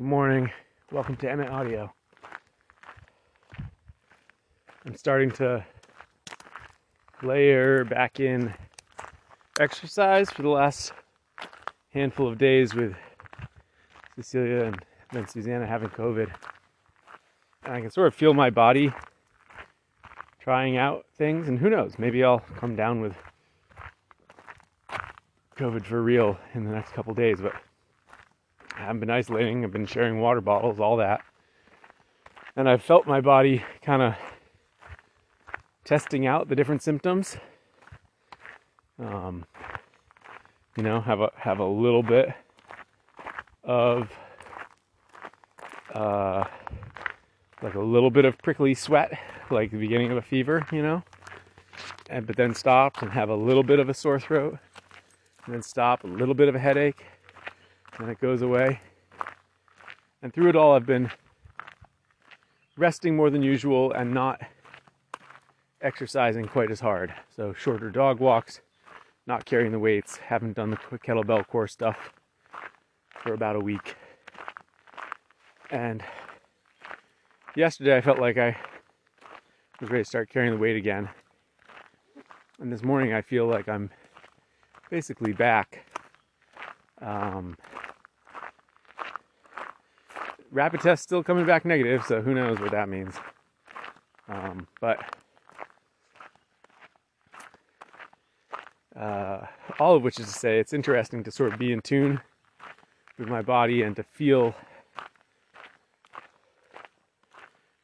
Good morning. Welcome to Emmett Audio. I'm starting to layer back in exercise for the last handful of days with Cecilia and then Susanna having COVID. And I can sort of feel my body trying out things, and who knows, maybe I'll come down with COVID for real in the next couple days, but I haven't been isolating, I've been sharing water bottles, all that. And I've felt my body kind of testing out the different symptoms. Um, you know, have a have a little bit of uh, like a little bit of prickly sweat, like the beginning of a fever, you know, and but then stop and have a little bit of a sore throat, and then stop, a little bit of a headache, and it goes away. And through it all, I've been resting more than usual and not exercising quite as hard. So, shorter dog walks, not carrying the weights, haven't done the kettlebell core stuff for about a week. And yesterday, I felt like I was ready to start carrying the weight again. And this morning, I feel like I'm basically back. Um, rapid test still coming back negative, so who knows what that means. Um, but uh, all of which is to say, it's interesting to sort of be in tune with my body and to feel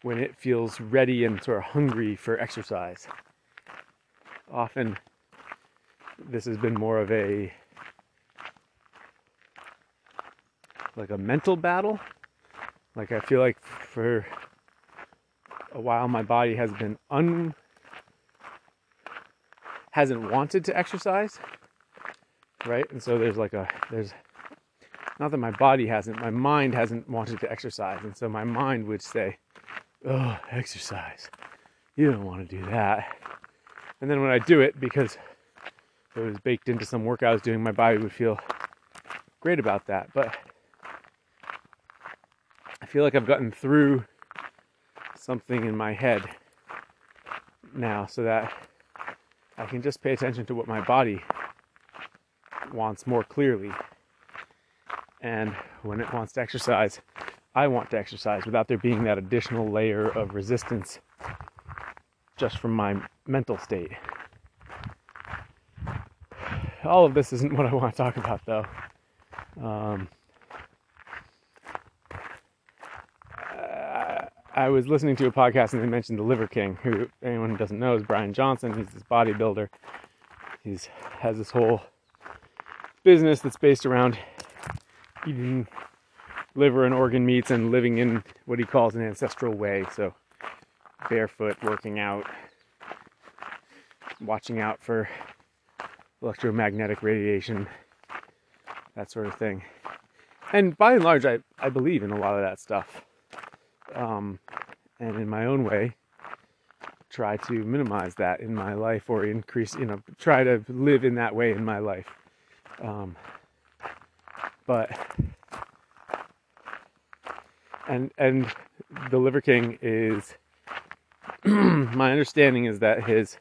when it feels ready and sort of hungry for exercise. Often, this has been more of a like a mental battle like I feel like for a while my body has been un hasn't wanted to exercise. Right? And so there's like a there's not that my body hasn't, my mind hasn't wanted to exercise. And so my mind would say, Oh, exercise. You don't want to do that. And then when I do it, because it was baked into some work I was doing, my body would feel great about that. But feel like I've gotten through something in my head now so that I can just pay attention to what my body wants more clearly. And when it wants to exercise, I want to exercise without there being that additional layer of resistance just from my mental state. All of this isn't what I want to talk about though. Um, I was listening to a podcast and they mentioned the Liver King, who anyone who doesn't know is Brian Johnson. He's this bodybuilder. He's has this whole business that's based around eating liver and organ meats and living in what he calls an ancestral way. So barefoot, working out, watching out for electromagnetic radiation, that sort of thing. And by and large, I, I believe in a lot of that stuff um, and in my own way, try to minimize that in my life or increase, you know, try to live in that way in my life. Um, but and and the Liver King is my understanding is that his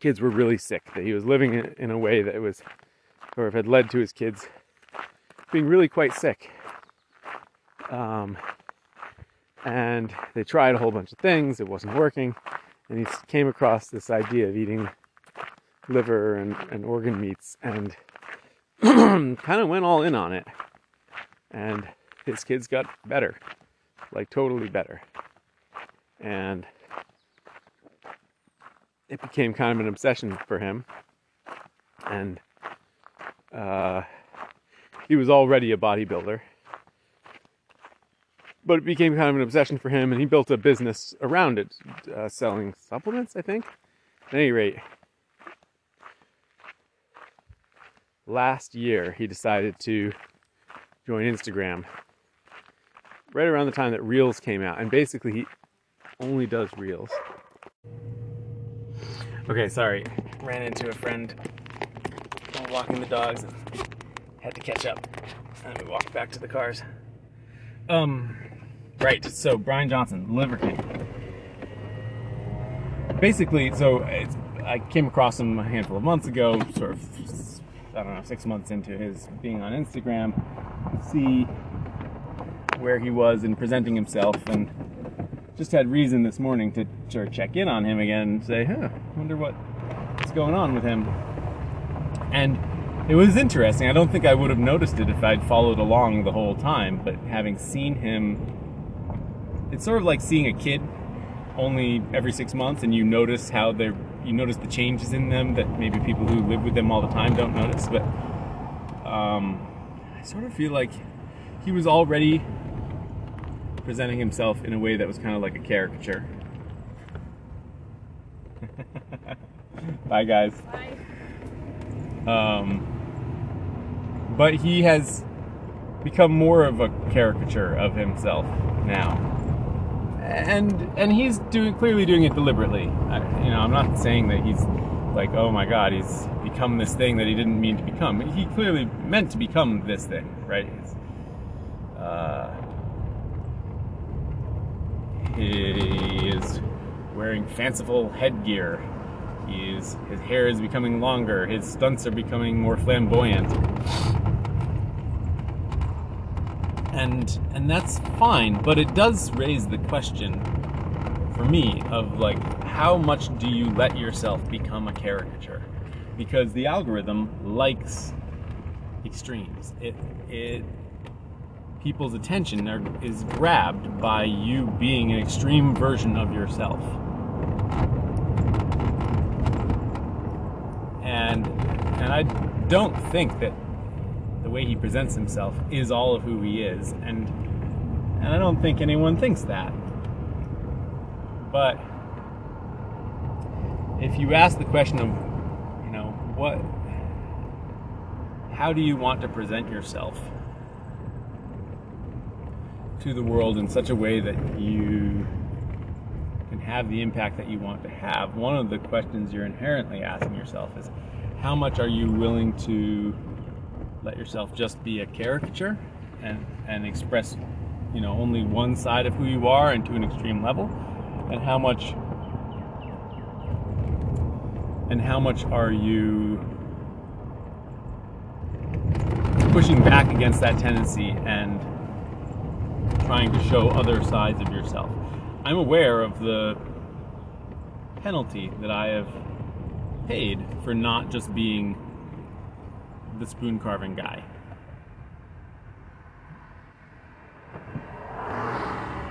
kids were really sick. That he was living in, a way that was, or had led to his kids being really quite sick. Um, and they tried a whole bunch of things, it wasn't working, and he came across this idea of eating liver and, and organ meats and kind of went all in on it. And his kids got better, like totally better. And it became kind of an obsession for him. And uh, he was already a bodybuilder but it became kind of an obsession for him, and he built a business around it, uh, selling supplements, I think. At any rate, last year he decided to join Instagram right around the time that Reels came out, and basically he only does Reels. Okay, sorry, ran into a friend while walking the dogs and had to catch up, and we walked back to the cars. Um, right. So Brian Johnson, Liver King. Basically, so I came across him a handful of months ago, sort of, I don't know, six months into his being on Instagram, see where he was in presenting himself, and just had reason this morning to sort of check in on him again and say, huh, wonder what's going on with him. And it was interesting. I don't think I would have noticed it if I'd followed along the whole time, but having seen him, it's sort of like seeing a kid only every six months, and you notice how they're you notice the changes in them that maybe people who live with them all the time don't notice. But um, I sort of feel like he was already presenting himself in a way that was kind of like a caricature. Bye, guys. Bye. Um, but he has become more of a caricature of himself now, and and he's doing clearly doing it deliberately. I, you know, I'm not saying that he's like, oh my God, he's become this thing that he didn't mean to become. He clearly meant to become this thing, right? Uh, he is wearing fanciful headgear. He's, his hair is becoming longer. His stunts are becoming more flamboyant. And and that's fine, but it does raise the question for me of like how much do you let yourself become a caricature? Because the algorithm likes extremes. It it people's attention are, is grabbed by you being an extreme version of yourself. And and I don't think that the way he presents himself is all of who he is and and I don't think anyone thinks that. But if you ask the question of you know what how do you want to present yourself to the world in such a way that you can have the impact that you want to have, one of the questions you're inherently asking yourself is how much are you willing to let yourself just be a caricature and, and express you know only one side of who you are and to an extreme level and how much and how much are you pushing back against that tendency and trying to show other sides of yourself. I'm aware of the penalty that I have paid for not just being the spoon carving guy.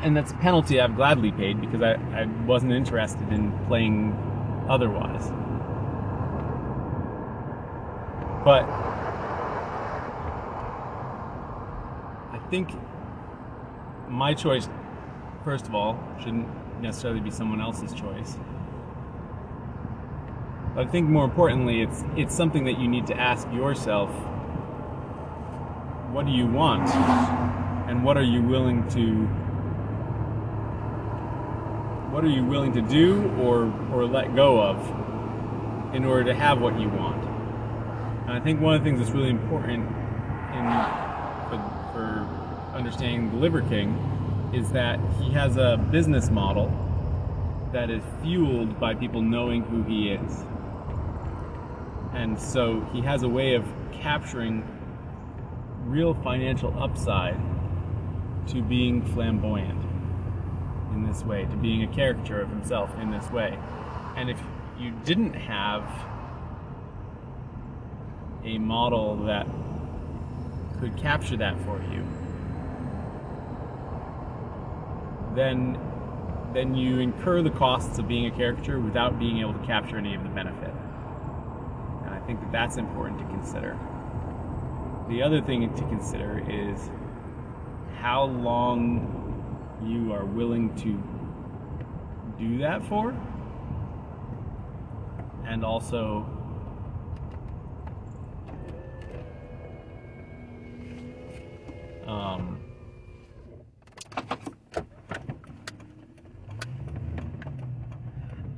And that's a penalty I've gladly paid because I, I wasn't interested in playing otherwise. But I think my choice, first of all, shouldn't necessarily be someone else's choice. I think more importantly, it's it's something that you need to ask yourself: What do you want, and what are you willing to what are you willing to do or or let go of in order to have what you want? And I think one of the things that's really important in for, for understanding the Liver King is that he has a business model that is fueled by people knowing who he is. And so he has a way of capturing real financial upside to being flamboyant in this way, to being a caricature of himself in this way. And if you didn't have a model that could capture that for you, then then you incur the costs of being a caricature without being able to capture any of the benefit. Think that that's important to consider. The other thing to consider is how long you are willing to do that for, and also um,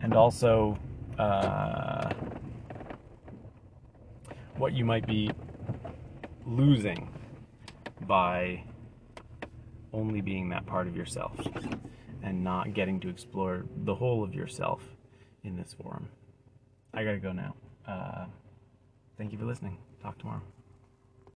and also uh, what you might be losing by only being that part of yourself and not getting to explore the whole of yourself in this forum. I gotta go now. Uh, thank you for listening. Talk tomorrow.